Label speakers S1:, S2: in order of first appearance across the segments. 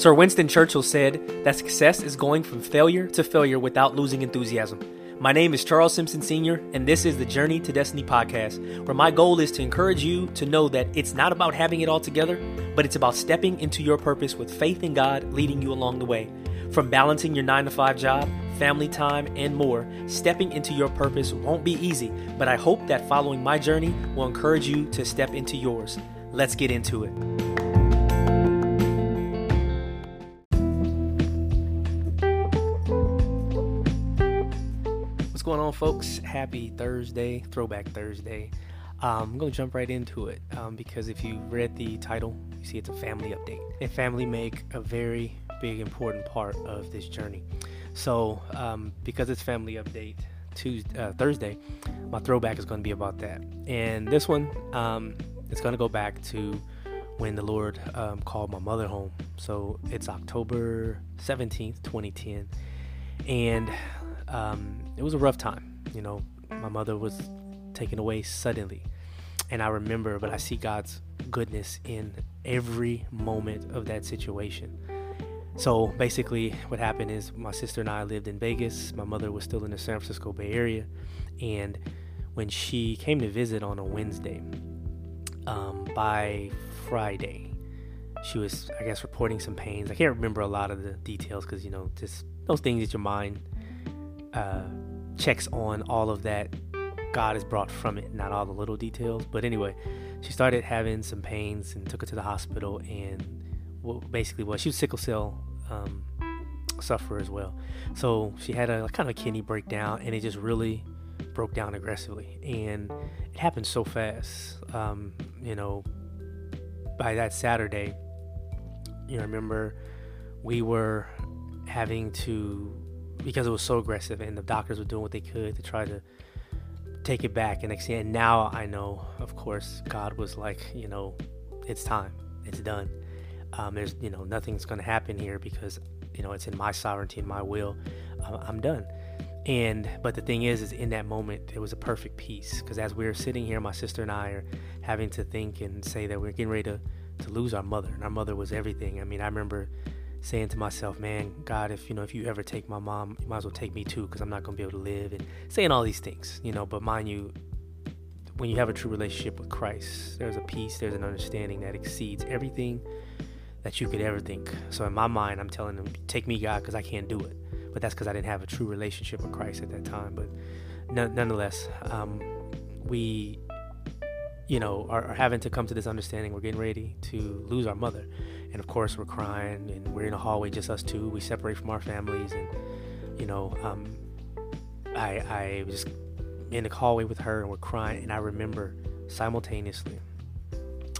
S1: Sir Winston Churchill said that success is going from failure to failure without losing enthusiasm. My name is Charles Simpson Sr., and this is the Journey to Destiny podcast, where my goal is to encourage you to know that it's not about having it all together, but it's about stepping into your purpose with faith in God leading you along the way. From balancing your 9 to 5 job, family time, and more, stepping into your purpose won't be easy, but I hope that following my journey will encourage you to step into yours. Let's get into it. Folks? Happy Thursday, Throwback Thursday. Um, I'm going to jump right into it um, because if you read the title, you see it's a family update. And family make a very big, important part of this journey. So, um, because it's family update Tuesday, uh, Thursday, my throwback is going to be about that. And this one um, is going to go back to when the Lord um, called my mother home. So it's October 17th, 2010. And um, it was a rough time. You know, my mother was taken away suddenly. And I remember, but I see God's goodness in every moment of that situation. So basically, what happened is my sister and I lived in Vegas. My mother was still in the San Francisco Bay Area. And when she came to visit on a Wednesday, um, by Friday, she was, I guess, reporting some pains. I can't remember a lot of the details because, you know, just those things that your mind uh, checks on all of that God has brought from it, not all the little details. But anyway, she started having some pains and took her to the hospital. And basically, well, she was sickle cell um, sufferer as well. So she had a kind of a kidney breakdown, and it just really broke down aggressively. And it happened so fast. Um, you know, by that Saturday, you know, remember we were having to because it was so aggressive and the doctors were doing what they could to try to take it back. And and now I know of course God was like you know it's time. It's done. Um, there's you know nothing's going to happen here because you know it's in my sovereignty and my will. I'm done. And but the thing is is in that moment it was a perfect peace. Because as we were sitting here my sister and I are having to think and say that we're getting ready to to lose our mother. And our mother was everything. I mean I remember saying to myself, man, God, if you know, if you ever take my mom, you might as well take me too, because I'm not gonna be able to live, and saying all these things, you know. But mind you, when you have a true relationship with Christ, there's a peace, there's an understanding that exceeds everything that you could ever think. So in my mind, I'm telling them, take me, God, because I can't do it. But that's because I didn't have a true relationship with Christ at that time. But nonetheless, um, we you know, are, are, having to come to this understanding. We're getting ready to lose our mother, and of course, we're crying, and we're in a hallway, just us two. We separate from our families, and you know, um, I I was in the hallway with her, and we're crying, and I remember simultaneously,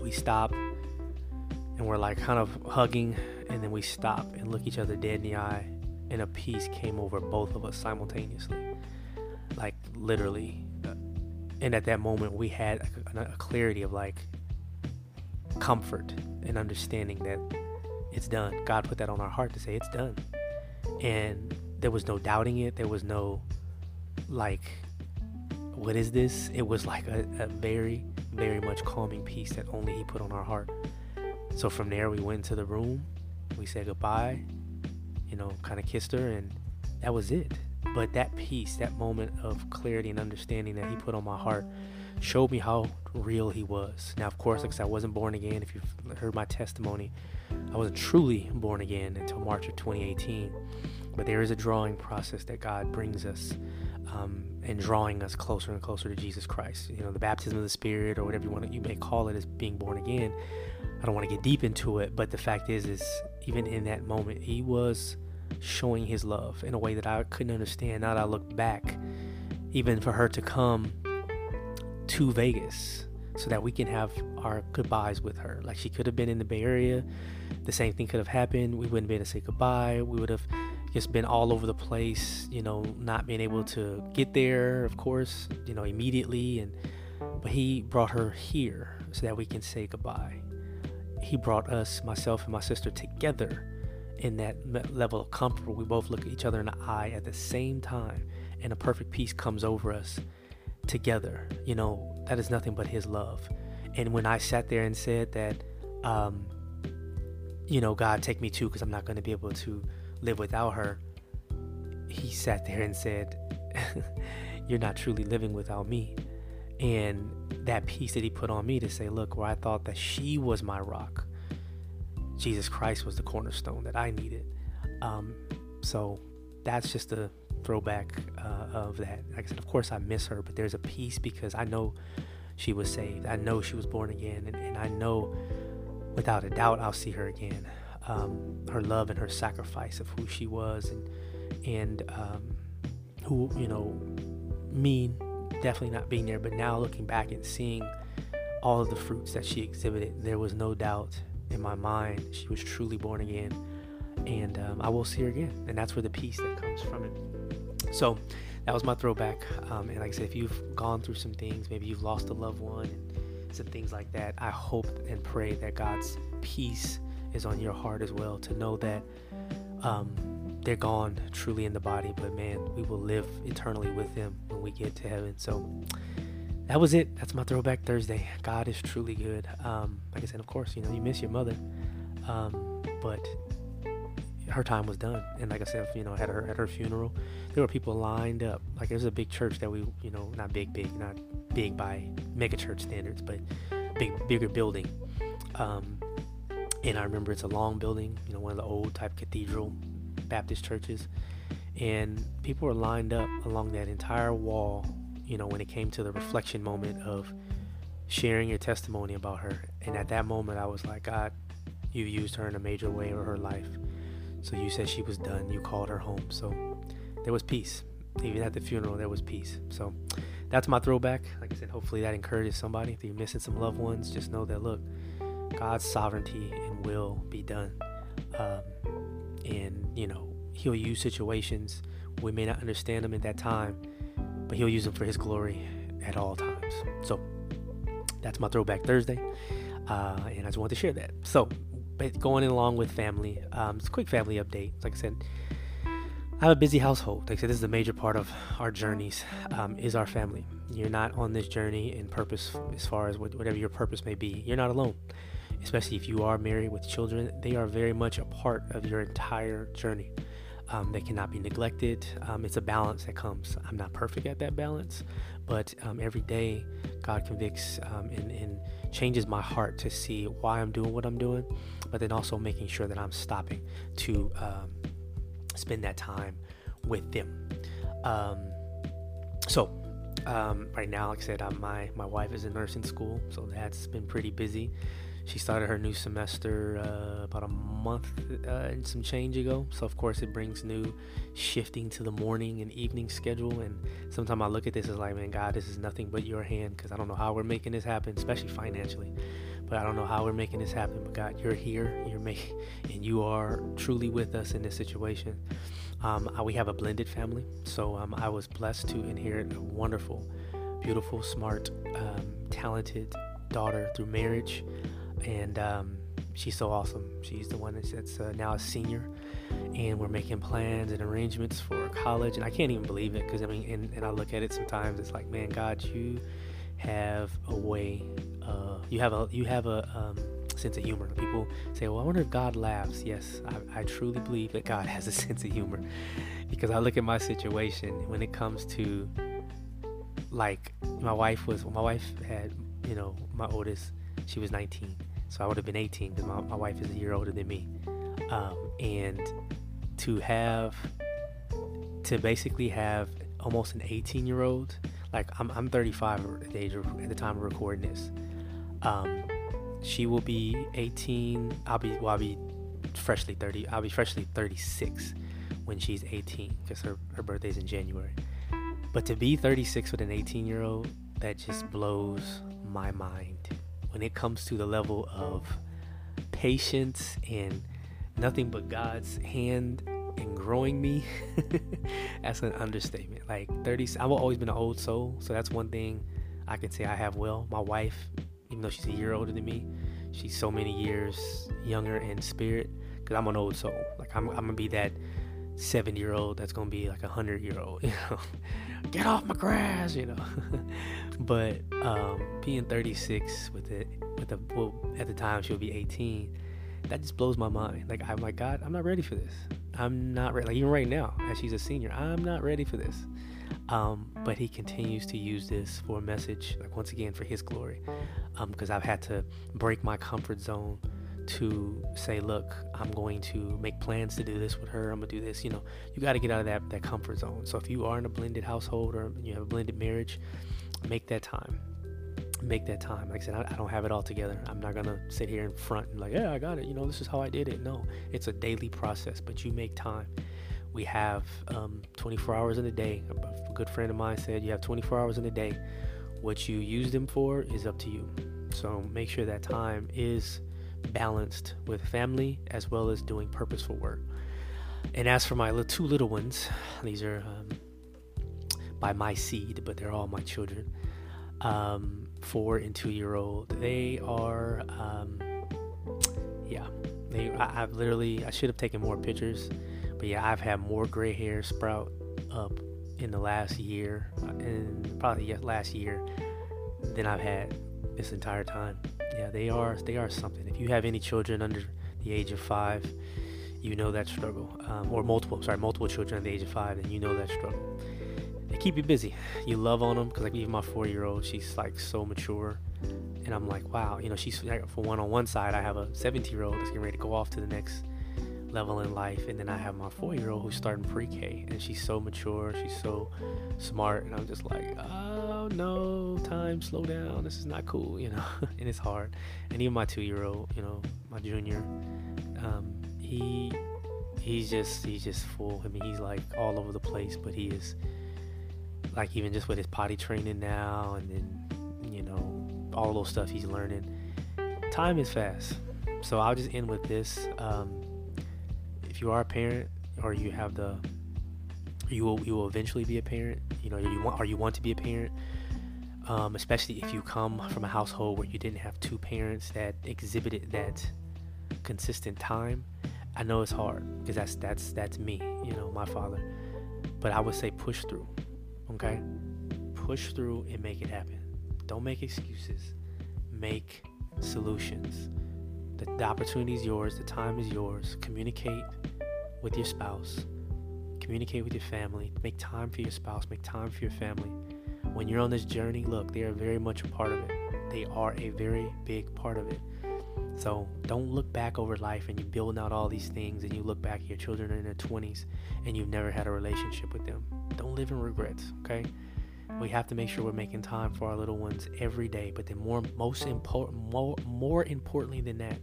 S1: we stop, and we're like kind of hugging, and then we stop and look each other dead in the eye, and a peace came over both of us simultaneously, like literally and at that moment we had a, a, clarity of like comfort and understanding that it's done. God put that on our heart to say it's done. And there was no doubting it. There was no like what is this? It was like a, a very very much calming peace that only he put on our heart. So from there we went into the room. We said goodbye you know kind of kissed her and that was it. But that peace, that moment of clarity and understanding that He put on my heart, showed me how real He was. Now, of course, like I said, I wasn't born again. If you've heard my testimony, I wasn't truly born again until March of 2018. But there is a drawing process that God brings us um, and drawing us closer and closer to Jesus Christ. You know, the baptism of the Spirit, or whatever you want, you may call it, as being born again. I don't want to get deep into it, but the fact is, is even in that moment, He was showing his love in a way that I couldn't understand. Now that I look back, even for her to come to Vegas so that we can have our goodbyes with her. Like she could have been in the Bay Area, the same thing could have happened. We wouldn't be able to say goodbye. We would have just been all over the place, you know, not being able to get there, of course, you know, immediately. And but he brought her here so that we can say goodbye. He brought us, myself and my sister, together in that level of comfort we both look at each other in the eye at the same time and a perfect peace comes over us together you know that is nothing but his love and when i sat there and said that um, you know, God take me too, because I'm not going to be able to live without her. He sat there and said, You're not truly living without me. And that peace that he put on me to say, Look, where I thought that she was my rock, Jesus Christ was the cornerstone that I needed. Um, so that's just a throwback uh, of that. Like I said, of course I miss her, but there's a peace because I know she was saved. I know she was born again, and, and I know without a doubt I'll see her again. Um, her love and her sacrifice of who she was, and and um, who you know, me definitely not being there, but now looking back and seeing all of the fruits that she exhibited, there was no doubt in my mind she was truly born again, and um, I will see her again, and that's where the peace that comes from it. So that was my throwback. Um, and like I said, if you've gone through some things, maybe you've lost a loved one and some things like that, I hope and pray that God's peace is on your heart as well to know that um, they're gone truly in the body, but man, we will live eternally with them when we get to heaven. So that was it. That's my throwback Thursday. God is truly good. Um, like I said, of course, you know, you miss your mother, um, but her time was done. And like I said, you know, at her at her funeral, there were people lined up. Like it was a big church that we, you know, not big, big, not big by mega church standards, but big, bigger building. Um, and I remember it's a long building, you know, one of the old type cathedral Baptist churches, and people were lined up along that entire wall. You know, when it came to the reflection moment of sharing your testimony about her, and at that moment, I was like, God, you used her in a major way of her life so you said she was done. You called her home. So there was peace. Even at the funeral, there was peace. So that's my throwback. Like I said, hopefully that encourages somebody. If you're missing some loved ones, just know that look, God's sovereignty and will be done. Um, and, you know, He'll use situations. We may not understand them at that time, but He'll use them for His glory at all times. So that's my throwback Thursday. Uh, and I just wanted to share that. So going along with family. Um, it's a quick family update. Like I said, I have a busy household. Like I said, this is a major part of our journeys. Um, is our family. You're not on this journey in purpose, as far as whatever your purpose may be. You're not alone. Especially if you are married with children, they are very much a part of your entire journey. Um, they cannot be neglected. Um, it's a balance that comes. I'm not perfect at that balance, but um, every day God convicts um, and, and, changes my heart to see why I'm doing what I'm doing, but then also making sure that I'm stopping to um, spend that time with them. Um, so right now, like I said, my my wife is in nursing school, so that's been pretty busy. She started her new semester uh, about a month uh, and some change ago. So, of course, it brings new shifting to the morning and evening schedule. And sometimes I look at this as like, man, God, this is nothing but your hand because I don't know how we're making this happen, especially financially. But I don't know how we're making this happen. But God, you're here, you're making, and you are truly with us in this situation. Um, we have a blended family, so um, I was blessed to inherit a wonderful, beautiful, smart, um, talented daughter through marriage and um, she's so awesome. She's the one that's, that's uh, now a senior, and we're making plans and arrangements for college. And I can't even believe it because I mean, and, and, I look at it sometimes. It's like, man, God, you have a way. Uh, you have a you have a um, sense of humor. People say, well, I wonder if God laughs. Yes, I, I truly believe that God has a sense of humor because I look at my situation when it comes to like my wife was my wife had you know my oldest she was 19 so I would have been 18 because my, my wife is a year older than me. Um, and to have, to basically have almost an 18 year old, like I'm, I'm 35 at the age of, at the time of recording this. Um, she will be 18. I'll be, well, I'll be freshly 30. I'll be freshly 36 when she's 18 because her, her birthday's in January. But to be 36 with an 18 year old, that just blows my mind when it comes to the level of patience and nothing but God's hand in growing me, that's an understatement. Like 30, I've always been an old soul, so that's one thing I can say I have well. My wife, even though she's a year older than me, she's so many years younger in spirit because I'm an old soul. Like I'm, I'm gonna be that 70 year old that's gonna be like a hundred year old, you know, get off my grass, you know. but um, being 36 with it, with the well, at the time she'll be 18, that just blows my mind. Like I'm like God, I'm not ready for this. I'm not ready. Like even right now, as she's a senior, I'm not ready for this. Um, but he continues to use this for a message, like once again for his glory. Because um, I've had to break my comfort zone to say, look, I'm going to make plans to do this with her. I'm gonna do this. You know, you got to get out of that that comfort zone. So if you are in a blended household or you have a blended marriage, make that time. Make that time. Like I said, I, I don't have it all together. I'm not gonna sit here in front and like, yeah, I got it. You know, this is how I did it. No, it's a daily process, but you make time. We have um, 24 hours in a day. A good friend of mine said you have 24 hours in a day. What you use them for is up to you. So make sure that time is balanced with family as well as doing purposeful work. And as for my two little ones, these are um, by my seed, but they're all my children. Um, four and two year old. They are, um, yeah. They, I, I've literally, I should have taken more pictures, but yeah, I've had more gray hair sprout up in the last year, and probably last year, than I've had this entire time yeah, they are they are something. If you have any children under the age of five, you know that struggle, um, or multiple sorry multiple children at the age of five, and you know that struggle. They keep you busy. You love on them because like even my four year old, she's like so mature, and I'm like wow, you know she's like, for one on one side, I have a 17 year old that's getting ready to go off to the next level in life. And then I have my four year old who's starting pre K and she's so mature, she's so smart. And I'm just like, oh no, time, slow down. This is not cool, you know, and it's hard. And even my two year old, you know, my junior, um, he he's just he's just full. I mean, he's like all over the place, but he is like even just with his potty training now, and then you know all those stuff he's learning. Time is fast, so I'll just end with this. Um, if you are a parent or you have the you will you will eventually be a parent you know you want or you want to be a parent um, especially if you come from a household where you didn't have two parents that exhibited that consistent time i know it's hard because that's that's that's me you know my father. But i would say push through okay? Push through and make it happen. Don't make excuses. Make solutions the, the opportunity is yours the time is yours communicate with your spouse, communicate with your family, make time for your spouse, make time for your family. When you're on this journey, look, they are very much a part of it. They are a very big part of it. So don't look back over life and you're building out all these things and you look back, your children in their 20s and you've never had a relationship with them. Don't live in regrets, okay? We have to make sure we're making time for our little ones every day. But then more, most important, more, more importantly than that,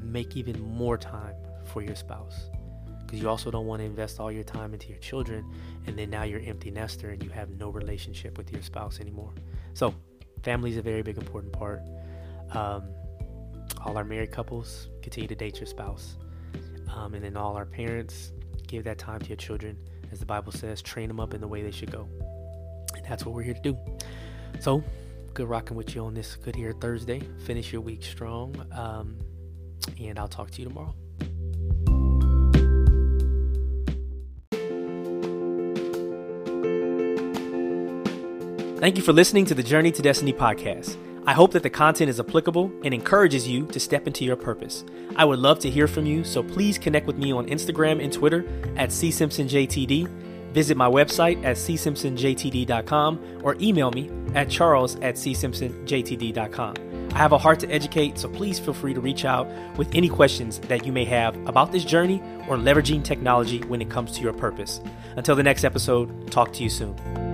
S1: make even more time for your spouse. Because you also don't want to invest all your time into your children and then now you're empty nester and you have no relationship with your spouse anymore. So family is a very big important part. Um, all our married couples continue to date your spouse. Um, and then all our parents give that time to your children. As the bible says train them up in the way they should go that's what we're here to do so good rocking with you on this good here thursday finish your week strong um, and i'll talk to you tomorrow Thank you for listening to the Journey to Destiny podcast. I hope that the content is applicable and encourages you to step into your purpose. I would love to hear from you, so please connect with me on Instagram and Twitter at csimpsonjtd. Visit my website at csimpsonjtd.com or email me at charles at csimpsonjtd.com. I have a heart to educate, so please feel free to reach out with any questions that you may have about this journey or leveraging technology when it comes to your purpose. Until the next episode, talk to you soon.